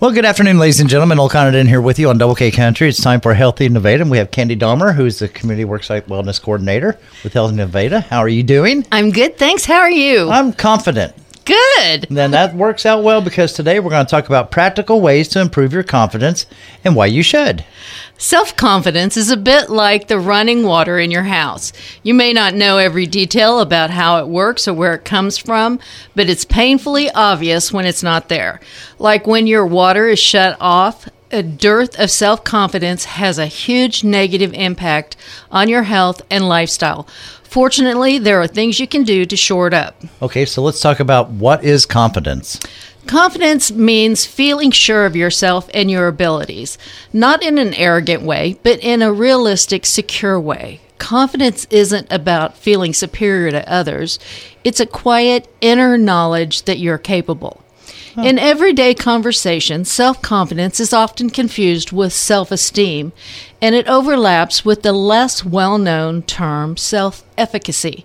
Well, good afternoon, ladies and gentlemen. Noel Condon here with you on Double K Country. It's time for Healthy Nevada. And we have Candy Dahmer, who's the Community Worksite Wellness Coordinator with Healthy Nevada. How are you doing? I'm good, thanks. How are you? I'm confident. Good. Then that works out well because today we're going to talk about practical ways to improve your confidence and why you should. Self confidence is a bit like the running water in your house. You may not know every detail about how it works or where it comes from, but it's painfully obvious when it's not there. Like when your water is shut off, a dearth of self confidence has a huge negative impact on your health and lifestyle. Fortunately, there are things you can do to shore it up. Okay, so let's talk about what is confidence. Confidence means feeling sure of yourself and your abilities, not in an arrogant way, but in a realistic, secure way. Confidence isn't about feeling superior to others, it's a quiet inner knowledge that you're capable. In everyday conversation, self confidence is often confused with self esteem, and it overlaps with the less well known term self efficacy.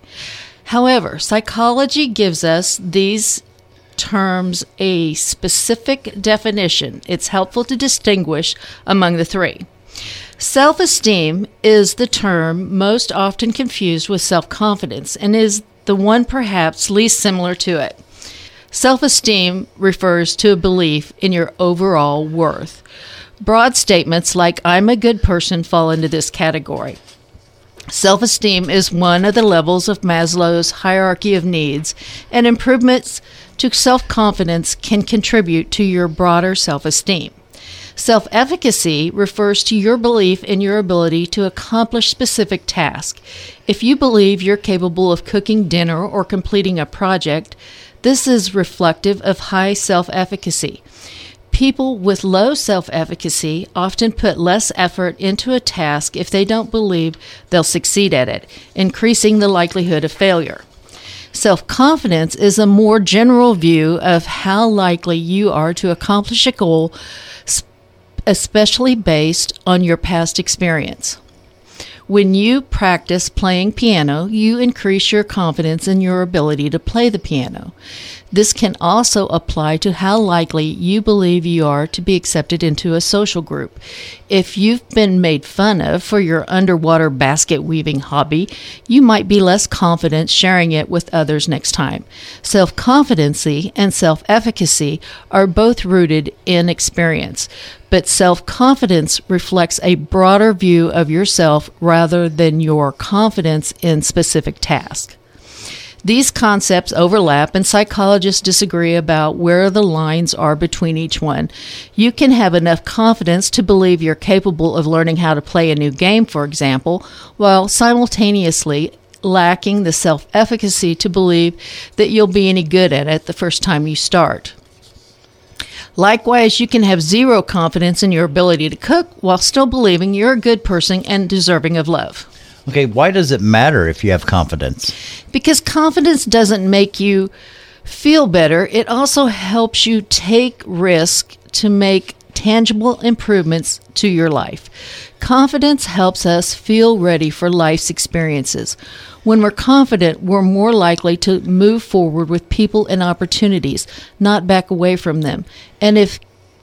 However, psychology gives us these terms a specific definition. It's helpful to distinguish among the three. Self esteem is the term most often confused with self confidence and is the one perhaps least similar to it. Self esteem refers to a belief in your overall worth. Broad statements like I'm a good person fall into this category. Self esteem is one of the levels of Maslow's hierarchy of needs, and improvements to self confidence can contribute to your broader self esteem. Self efficacy refers to your belief in your ability to accomplish specific tasks. If you believe you're capable of cooking dinner or completing a project, this is reflective of high self efficacy. People with low self efficacy often put less effort into a task if they don't believe they'll succeed at it, increasing the likelihood of failure. Self confidence is a more general view of how likely you are to accomplish a goal, especially based on your past experience. When you practice playing piano, you increase your confidence in your ability to play the piano. This can also apply to how likely you believe you are to be accepted into a social group. If you've been made fun of for your underwater basket weaving hobby, you might be less confident sharing it with others next time. Self confidency and self efficacy are both rooted in experience, but self confidence reflects a broader view of yourself rather than your confidence in specific tasks. These concepts overlap, and psychologists disagree about where the lines are between each one. You can have enough confidence to believe you're capable of learning how to play a new game, for example, while simultaneously lacking the self efficacy to believe that you'll be any good at it the first time you start. Likewise, you can have zero confidence in your ability to cook while still believing you're a good person and deserving of love. Okay, why does it matter if you have confidence? Because confidence doesn't make you feel better, it also helps you take risk to make tangible improvements to your life. Confidence helps us feel ready for life's experiences. When we're confident, we're more likely to move forward with people and opportunities, not back away from them. And if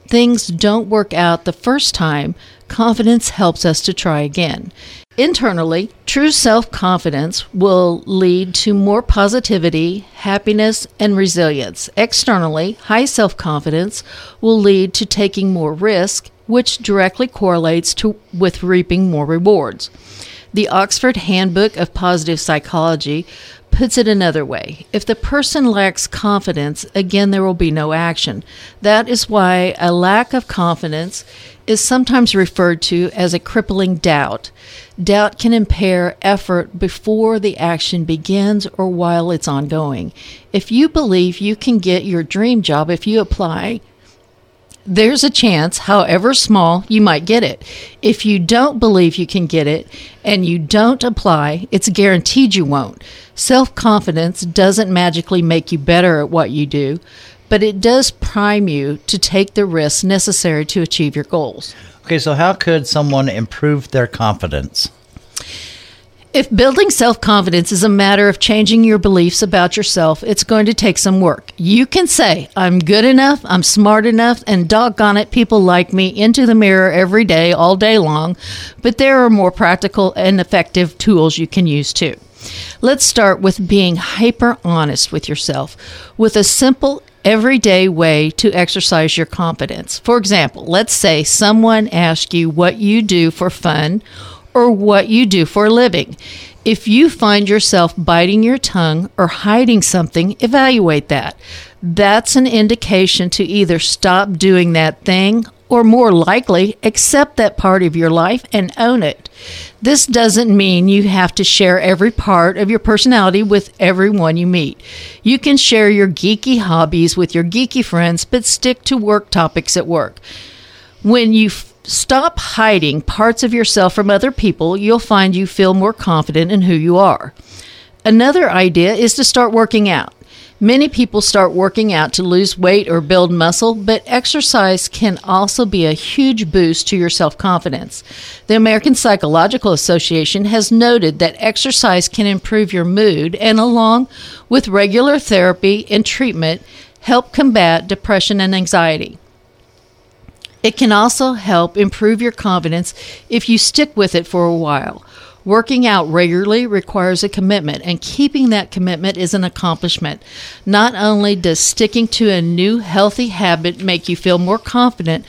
things don't work out the first time, confidence helps us to try again. Internally, true self confidence will lead to more positivity, happiness, and resilience. Externally, high self confidence will lead to taking more risk, which directly correlates to, with reaping more rewards. The Oxford Handbook of Positive Psychology puts it another way. If the person lacks confidence, again, there will be no action. That is why a lack of confidence is sometimes referred to as a crippling doubt. Doubt can impair effort before the action begins or while it's ongoing. If you believe you can get your dream job if you apply, there's a chance, however small, you might get it. If you don't believe you can get it and you don't apply, it's guaranteed you won't. Self confidence doesn't magically make you better at what you do, but it does prime you to take the risks necessary to achieve your goals. Okay, so how could someone improve their confidence? If building self confidence is a matter of changing your beliefs about yourself, it's going to take some work. You can say, I'm good enough, I'm smart enough, and doggone it, people like me into the mirror every day, all day long, but there are more practical and effective tools you can use too. Let's start with being hyper honest with yourself with a simple everyday way to exercise your confidence. For example, let's say someone asks you what you do for fun or what you do for a living. If you find yourself biting your tongue or hiding something, evaluate that. That's an indication to either stop doing that thing or more likely, accept that part of your life and own it. This doesn't mean you have to share every part of your personality with everyone you meet. You can share your geeky hobbies with your geeky friends, but stick to work topics at work. When you stop hiding parts of yourself from other people, you'll find you feel more confident in who you are. Another idea is to start working out. Many people start working out to lose weight or build muscle, but exercise can also be a huge boost to your self confidence. The American Psychological Association has noted that exercise can improve your mood and, along with regular therapy and treatment, help combat depression and anxiety. It can also help improve your confidence if you stick with it for a while. Working out regularly requires a commitment, and keeping that commitment is an accomplishment. Not only does sticking to a new healthy habit make you feel more confident,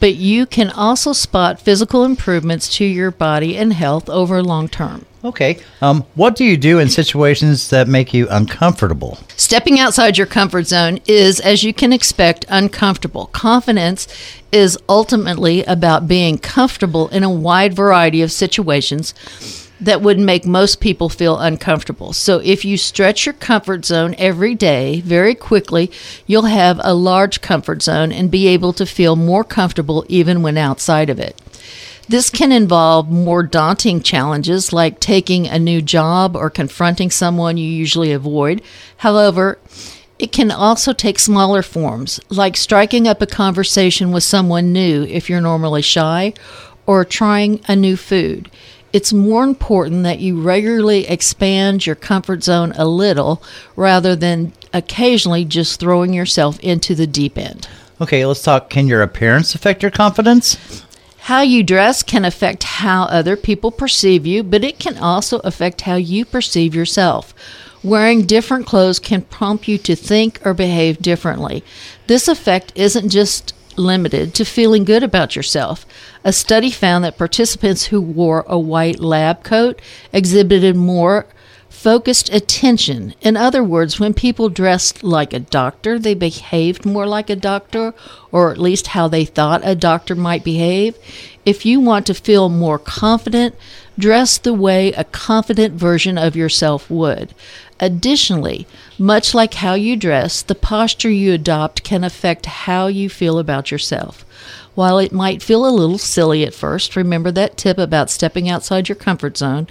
but you can also spot physical improvements to your body and health over long term. Okay. Um, what do you do in situations that make you uncomfortable? Stepping outside your comfort zone is, as you can expect, uncomfortable. Confidence is ultimately about being comfortable in a wide variety of situations that would make most people feel uncomfortable. So if you stretch your comfort zone every day very quickly, you'll have a large comfort zone and be able to feel more comfortable even when outside of it. This can involve more daunting challenges like taking a new job or confronting someone you usually avoid. However, it can also take smaller forms, like striking up a conversation with someone new if you're normally shy, or trying a new food. It's more important that you regularly expand your comfort zone a little rather than occasionally just throwing yourself into the deep end. Okay, let's talk. Can your appearance affect your confidence? How you dress can affect how other people perceive you, but it can also affect how you perceive yourself. Wearing different clothes can prompt you to think or behave differently. This effect isn't just limited to feeling good about yourself. A study found that participants who wore a white lab coat exhibited more focused attention. In other words, when people dressed like a doctor, they behaved more like a doctor, or at least how they thought a doctor might behave. If you want to feel more confident, dress the way a confident version of yourself would. Additionally, much like how you dress, the posture you adopt can affect how you feel about yourself. While it might feel a little silly at first, remember that tip about stepping outside your comfort zone.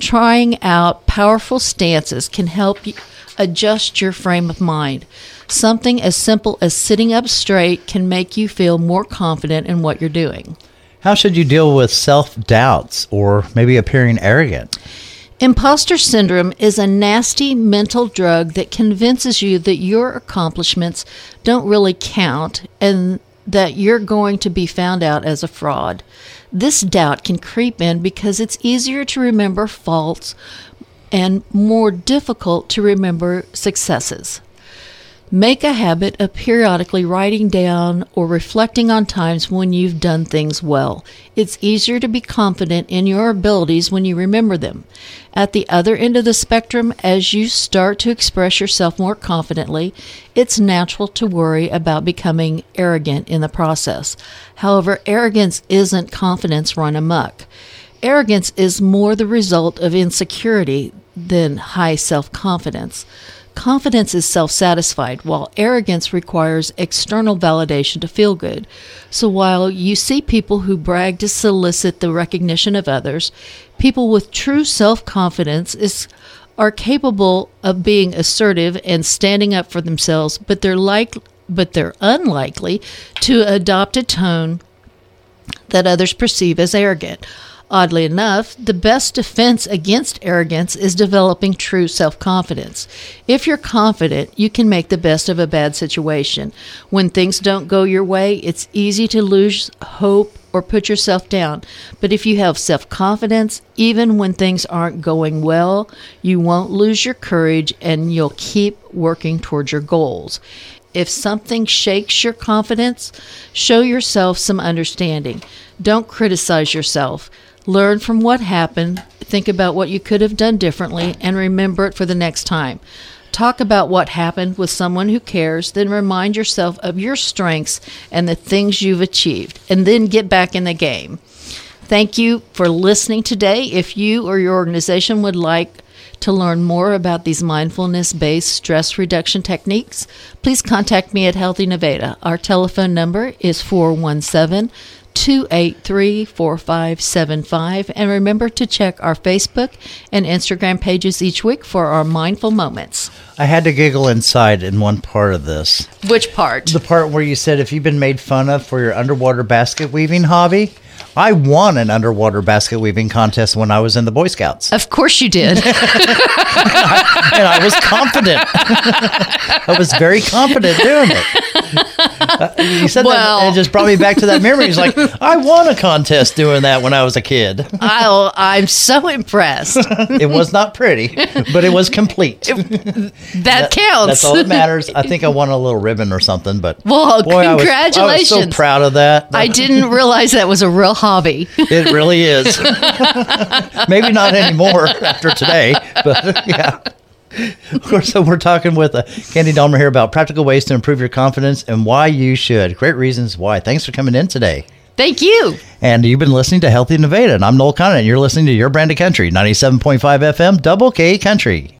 Trying out powerful stances can help you adjust your frame of mind. Something as simple as sitting up straight can make you feel more confident in what you're doing. How should you deal with self doubts or maybe appearing arrogant? Imposter syndrome is a nasty mental drug that convinces you that your accomplishments don't really count and that you're going to be found out as a fraud. This doubt can creep in because it's easier to remember faults and more difficult to remember successes. Make a habit of periodically writing down or reflecting on times when you've done things well. It's easier to be confident in your abilities when you remember them. At the other end of the spectrum, as you start to express yourself more confidently, it's natural to worry about becoming arrogant in the process. However, arrogance isn't confidence run amok. Arrogance is more the result of insecurity than high self confidence. Confidence is self satisfied, while arrogance requires external validation to feel good. So while you see people who brag to solicit the recognition of others, people with true self confidence are capable of being assertive and standing up for themselves, but they're like but they're unlikely to adopt a tone that others perceive as arrogant. Oddly enough, the best defense against arrogance is developing true self confidence. If you're confident, you can make the best of a bad situation. When things don't go your way, it's easy to lose hope or put yourself down. But if you have self confidence, even when things aren't going well, you won't lose your courage and you'll keep working towards your goals. If something shakes your confidence, show yourself some understanding. Don't criticize yourself. Learn from what happened, think about what you could have done differently, and remember it for the next time. Talk about what happened with someone who cares, then remind yourself of your strengths and the things you've achieved, and then get back in the game. Thank you for listening today. If you or your organization would like to learn more about these mindfulness based stress reduction techniques, please contact me at Healthy Nevada. Our telephone number is 417 283 4575. And remember to check our Facebook and Instagram pages each week for our mindful moments. I had to giggle inside in one part of this. Which part? The part where you said if you've been made fun of for your underwater basket weaving hobby, I won an underwater basket weaving contest when I was in the Boy Scouts. Of course you did. and I was confident. I was very confident doing it. Uh, you said Well- that and it just brought me back to that memory. It's like I won a contest doing that when I was a kid. I'll, I'm so impressed. It was not pretty, but it was complete. That counts. That's all that matters. I think I won a little ribbon or something, but Well, I was- I was, so proud of that. I didn't realize that was a real hobby. It really is. Maybe not anymore after today, but yeah. Of course, so we're talking with uh, Candy Dahmer here about practical ways to improve your confidence and why you should. Great reasons why. Thanks for coming in today. Thank you. And you've been listening to Healthy Nevada, and I'm Noel Conant. And you're listening to Your Brand of Country, 97.5 FM, Double K Country.